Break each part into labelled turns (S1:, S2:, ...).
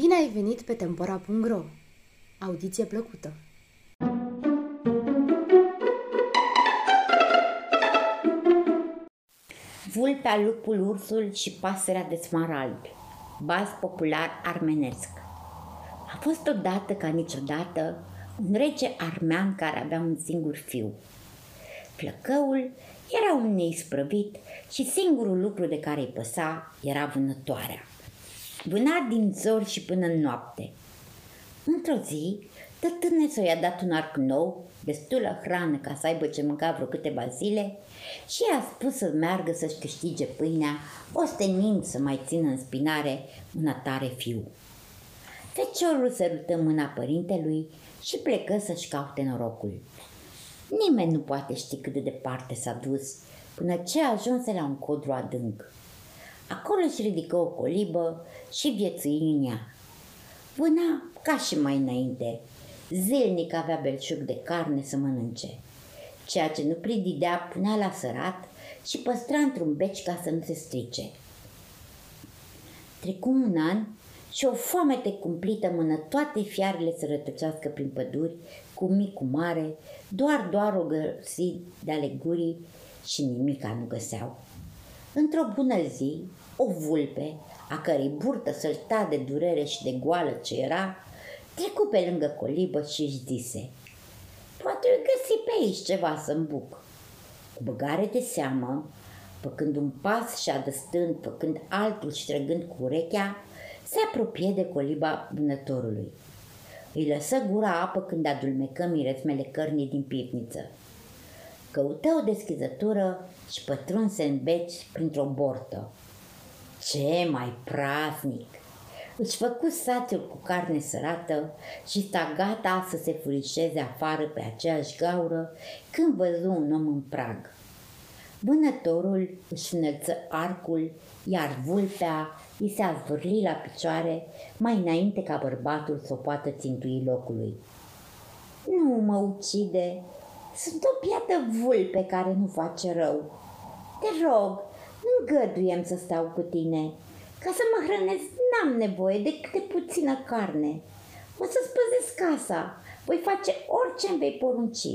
S1: Bine ai venit pe Tempora.ro! Audiție plăcută!
S2: Vulpea, lupul, ursul și pasărea de smarald. Baz popular armenesc. A fost odată ca niciodată un rege armean care avea un singur fiu. Flăcăul era un neisprăvit și singurul lucru de care îi păsa era vânătoarea. Vâna din zor și până în noapte. Într-o zi, tătâne i-a dat un arc nou, destulă hrană ca să aibă ce mânca vreo câteva zile și i-a spus să meargă să-și câștige pâinea, ostenind să mai țină în spinare un atare fiu. Feciorul sărută mâna părintelui și plecă să-și caute norocul. Nimeni nu poate ști cât de departe s-a dus până ce ajunse la un codru adânc. Acolo își ridică o colibă și viețui în ea. Vâna ca și mai înainte. Zilnic avea belșug de carne să mănânce. Ceea ce nu prididea punea la sărat și păstra într-un beci ca să nu se strice. Trecu un an și o foamete cumplită mână toate fiarele să rătăcească prin păduri, cu mic, cu mare, doar, doar o găsi de ale gurii și nimica nu găseau. Într-o bună zi, o vulpe, a cărei burtă sălta de durere și de goală ce era, trecu pe lângă colibă și își zise Poate îi găsi pe aici ceva să buc. Cu băgare de seamă, făcând un pas și adăstând, făcând altul și trăgând cu urechea, se apropie de coliba vânătorului. Îi lăsă gura apă când adulmecă miresmele cărnii din pivniță. Căută o deschizătură și pătrunse în beci printr-o bortă. Ce mai praznic! Își făcu sațiul cu carne sărată și sta gata să se furișeze afară pe aceeași gaură când văzu un om în prag. Vânătorul își înălță arcul, iar vulpea îi se azvârli la picioare mai înainte ca bărbatul să o poată țintui locului. Nu mă ucide, sunt o piată vulpe care nu face rău. Te rog, nu îngăduiem să stau cu tine. Ca să mă hrănesc n-am nevoie de câte puțină carne. O să-ți păzesc casa, voi face orice îmi vei porunci.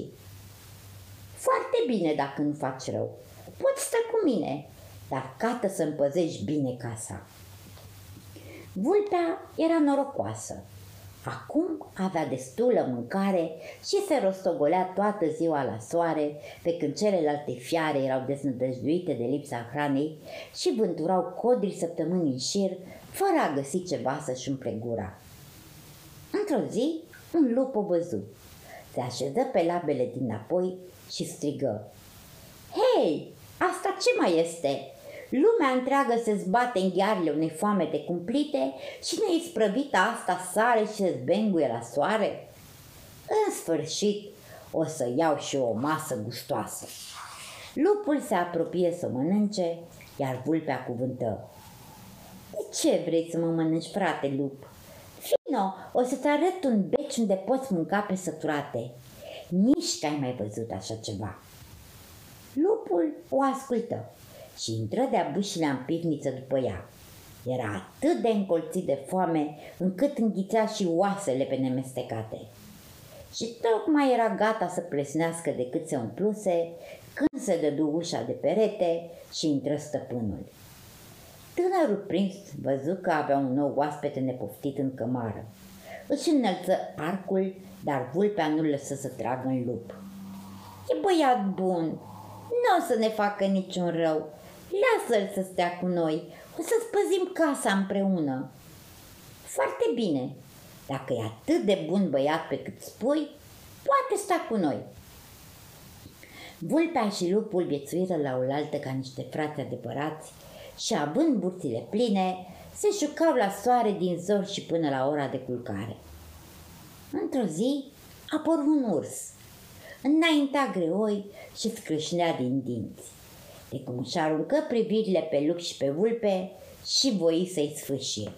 S2: Foarte bine dacă nu faci rău. Poți sta cu mine, dar cată să împăzești bine casa. Vulpea era norocoasă. Acum avea destulă mâncare și se rostogolea toată ziua la soare, pe când celelalte fiare erau deznădăjduite de lipsa hranei și vânturau codri săptămâni în șir, fără a găsi ceva să-și umple gura. Într-o zi, un lup o văzu. Se așeză pe labele din apoi și strigă. Hei, asta ce mai este? Lumea întreagă se zbate în ghearele unei foamete cumplite și neisprăvita asta sare și se zbenguie la soare? În sfârșit, o să iau și o masă gustoasă. Lupul se apropie să mănânce, iar vulpea cuvântă. De ce vrei să mă mănânci, frate lup? Fino, o să-ți arăt un beci unde poți mânca pe săturate. Nici că ai mai văzut așa ceva. Lupul o ascultă și intră de-a bâșilea în pivniță după ea. Era atât de încolțit de foame încât înghițea și oasele pe nemestecate. Și tocmai era gata să plesnească de cât se umpluse când se dădu ușa de perete și intră stăpânul. Tânărul prins văzu că avea un nou oaspete nepoftit în cămară. Își înălță arcul, dar vulpea nu lăsă să tragă în lup. E băiat bun, nu o să ne facă niciun rău, Lasă-l să stea cu noi, o să-ți păzim casa împreună. Foarte bine, dacă e atât de bun băiat pe cât spui, poate sta cu noi. Vulpea și lupul viețuiră la oaltă ca niște frați adevărați și având burțile pline, se jucau la soare din zor și până la ora de culcare. Într-o zi apăru un urs. Înaintea greoi și scrâșnea din dinți de cum și aruncă privirile pe lup și pe vulpe și voi să-i sfâșie.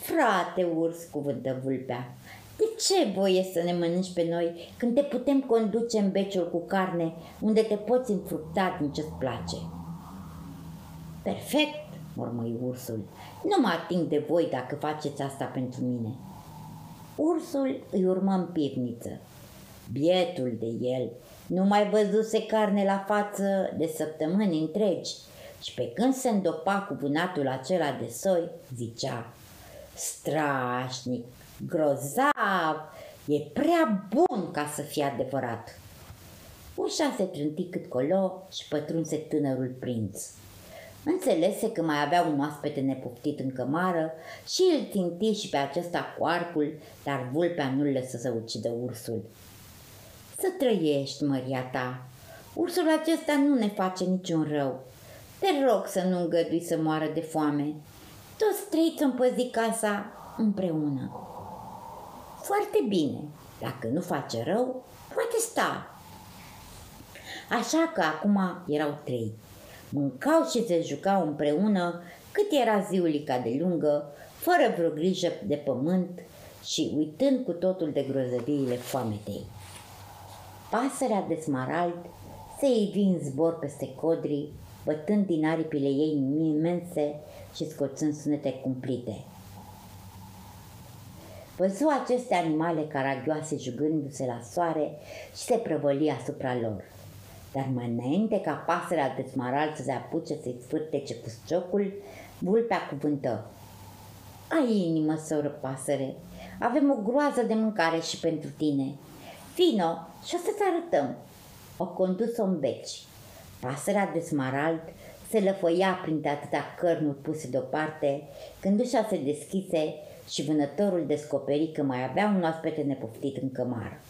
S2: Frate urs, cuvântă vulpea, de ce voie să ne mănânci pe noi când te putem conduce în beciul cu carne unde te poți înfructa din ce-ți place? Perfect, mormăi ursul. Nu mă ating de voi dacă faceți asta pentru mine. Ursul îi urmă în pivniță. Bietul de el nu mai văzuse carne la față de săptămâni întregi și pe când se îndopa cu vânatul acela de soi, zicea Strașnic, grozav, e prea bun ca să fie adevărat. Ușa se trânti cât colo și pătrunse tânărul prinț. Înțelese că mai avea un oaspete nepoftit în cămară și îl ținti și pe acesta cu arcul, dar vulpea nu-l lăsă să ucidă ursul. Să trăiești, măria ta! Ursul acesta nu ne face niciun rău. Te rog să nu îngădui să moară de foame. Toți trei ți împăzi casa împreună. Foarte bine. Dacă nu face rău, poate sta. Așa că acum erau trei. Mâncau și se jucau împreună cât era ziulica de lungă, fără vreo grijă de pământ și uitând cu totul de grozăviile foametei. Pasărea de smarald se ivi în zbor peste codri, bătând din aripile ei imense și scoțând sunete cumplite. Văzu aceste animale caragioase jugându-se la soare și se prăvăli asupra lor. Dar mai înainte ca pasărea de smarald să se apuce să-i sfârtece pusciocul, vulpea cuvântă. Ai inimă, soră pasăre, avem o groază de mâncare și pentru tine. Vino și o să-ți arătăm. O condus-o în beci. Pasărea de smarald se lăfăia printre atâtea cărnuri puse deoparte, când ușa se deschise și vânătorul descoperi că mai avea un oaspete nepoftit în cămară.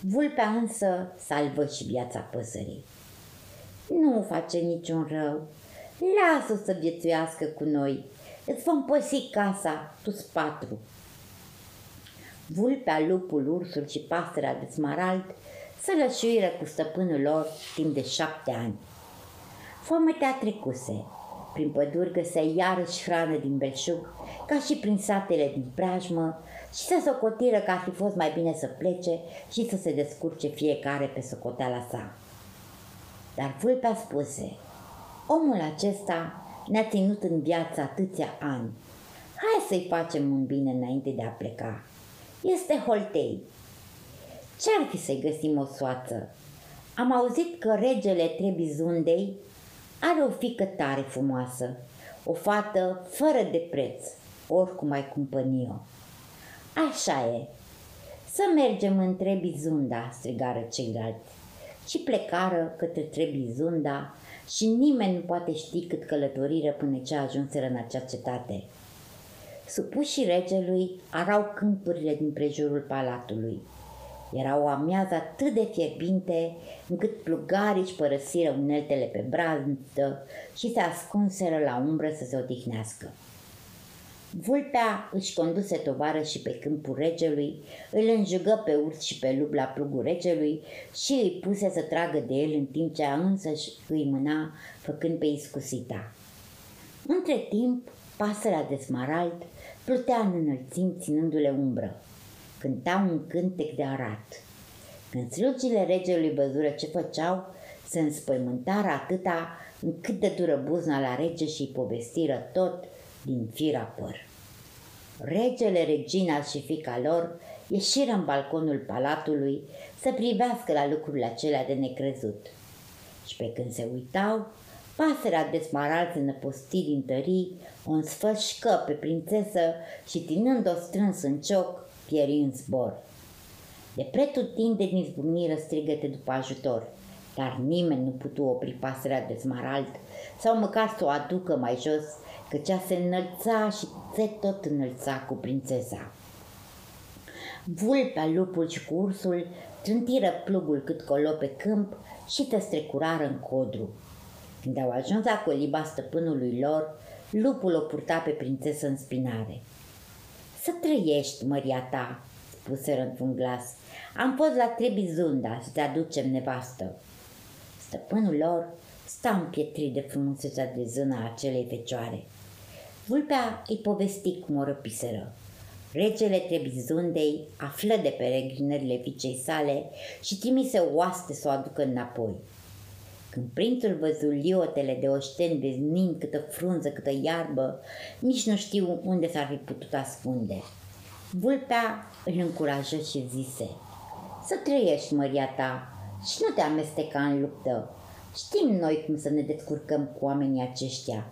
S2: Vulpea însă salvă și viața păsării. Nu face niciun rău. Lasă să viețuiască cu noi. Îți vom păsi casa, tu patru. Vulpea, lupul, ursul și pasărea de smarald să lășuiră cu stăpânul lor timp de șapte ani. Foametea trecuse. Prin păduri găsea iarăși hrană din belșug, ca și prin satele din preajmă, și să socotiră că ar fi fost mai bine să plece și să se descurce fiecare pe socoteala sa. Dar vulpea spuse, omul acesta ne-a ținut în viață atâția ani. Hai să-i facem un bine înainte de a pleca. Este holtei. Ce-ar fi să-i găsim o soață? Am auzit că regele Trebizundei are o fică tare frumoasă, o fată fără de preț, oricum ai cumpăni-o. Așa e. Să mergem în Trebizunda, strigară ceilalți. Și plecară către Trebizunda și nimeni nu poate ști cât călătoriră până ce ajunseră în acea cetate. Supușii regelui arau câmpurile din prejurul palatului. Era o amiază atât de fierbinte încât plugarii își părăsiră uneltele pe brazdă și se ascunseră la umbră să se odihnească. Vulpea își conduse tovară și pe câmpul regelui, îl înjugă pe urs și pe lup la plugul regelui și îi puse să tragă de el în timp ce a însăși îi mâna, făcând pe iscusita. Între timp, pasărea de smarald plutea în înălțim ținându-le umbră. Cânta un cântec de arat. Când slugile regelui văzură ce făceau, se înspăimântară atâta încât de dură buzna la rege și îi povestiră tot din fira păr. Regele, regina și fica lor ieșiră în balconul palatului să privească la lucrurile acelea de necrezut. Și pe când se uitau, pasărea de smarald se năposti din tării, o însfășcă pe prințesă și ținând-o strâns în cioc, pieri în zbor. De pretutindeni izbucniră strigăte după ajutor, dar nimeni nu putu opri pasărea de smarald sau măcar să o aducă mai jos căci ea se înălța și se tot înălța cu prințesa. Vulpea, lupul și cursul trântiră plugul cât colo pe câmp și te strecurară în codru. Când au ajuns la coliba stăpânului lor, lupul o purta pe prințesă în spinare. Să trăiești, măria ta, spuseră într-un glas. Am fost la Trebizunda să te aducem nevastă. Stăpânul lor sta împietrit de frumusețea de zână a acelei fecioare. Vulpea îi povesti cum o răpiseră. Regele Trebizundei află de peregrinările fiicei sale și trimise oaste să o aducă înapoi. Când prințul văzut liotele de oșteni veznind câtă frunză, câtă iarbă, nici nu știu unde s-ar fi putut ascunde. Vulpea îl încurajă și zise, Să trăiești, măria ta, și nu te amesteca în luptă. Știm noi cum să ne descurcăm cu oamenii aceștia.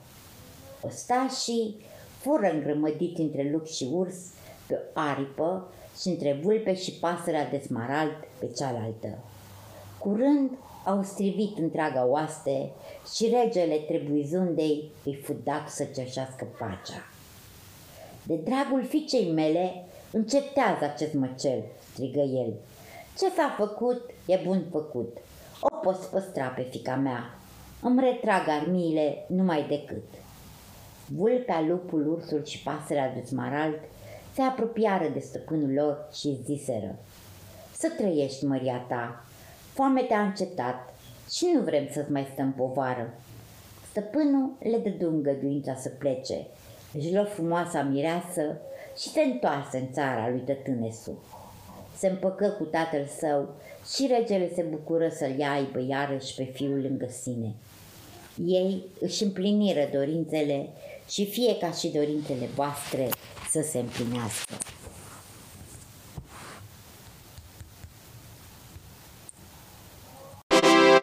S2: Ostașii fură îngrămădiți între lup și urs pe o aripă și între vulpe și pasărea de smarald pe cealaltă. Curând au strivit întreaga oaste și regele trebuizundei îi fu dat să cerșească pacea. De dragul fiicei mele, încetează acest măcel, strigă el. Ce s-a făcut, e bun făcut. O poți păstra pe fica mea. Îmi retrag armiile numai decât. Vulpea, lupul, ursul și pasărea de smarald se apropiară de stăpânul lor și ziseră. Să trăiești, măria ta, foame te-a încetat și nu vrem să-ți mai stăm povară. Stăpânul le dădu îngăduința să plece, își luă frumoasa mireasă și se întoarse în țara lui Tătânesu. Se împăcă cu tatăl său și regele se bucură să-l aibă iarăși pe fiul lângă sine. Ei își împliniră dorințele și fie ca și dorințele voastre să se împlinească.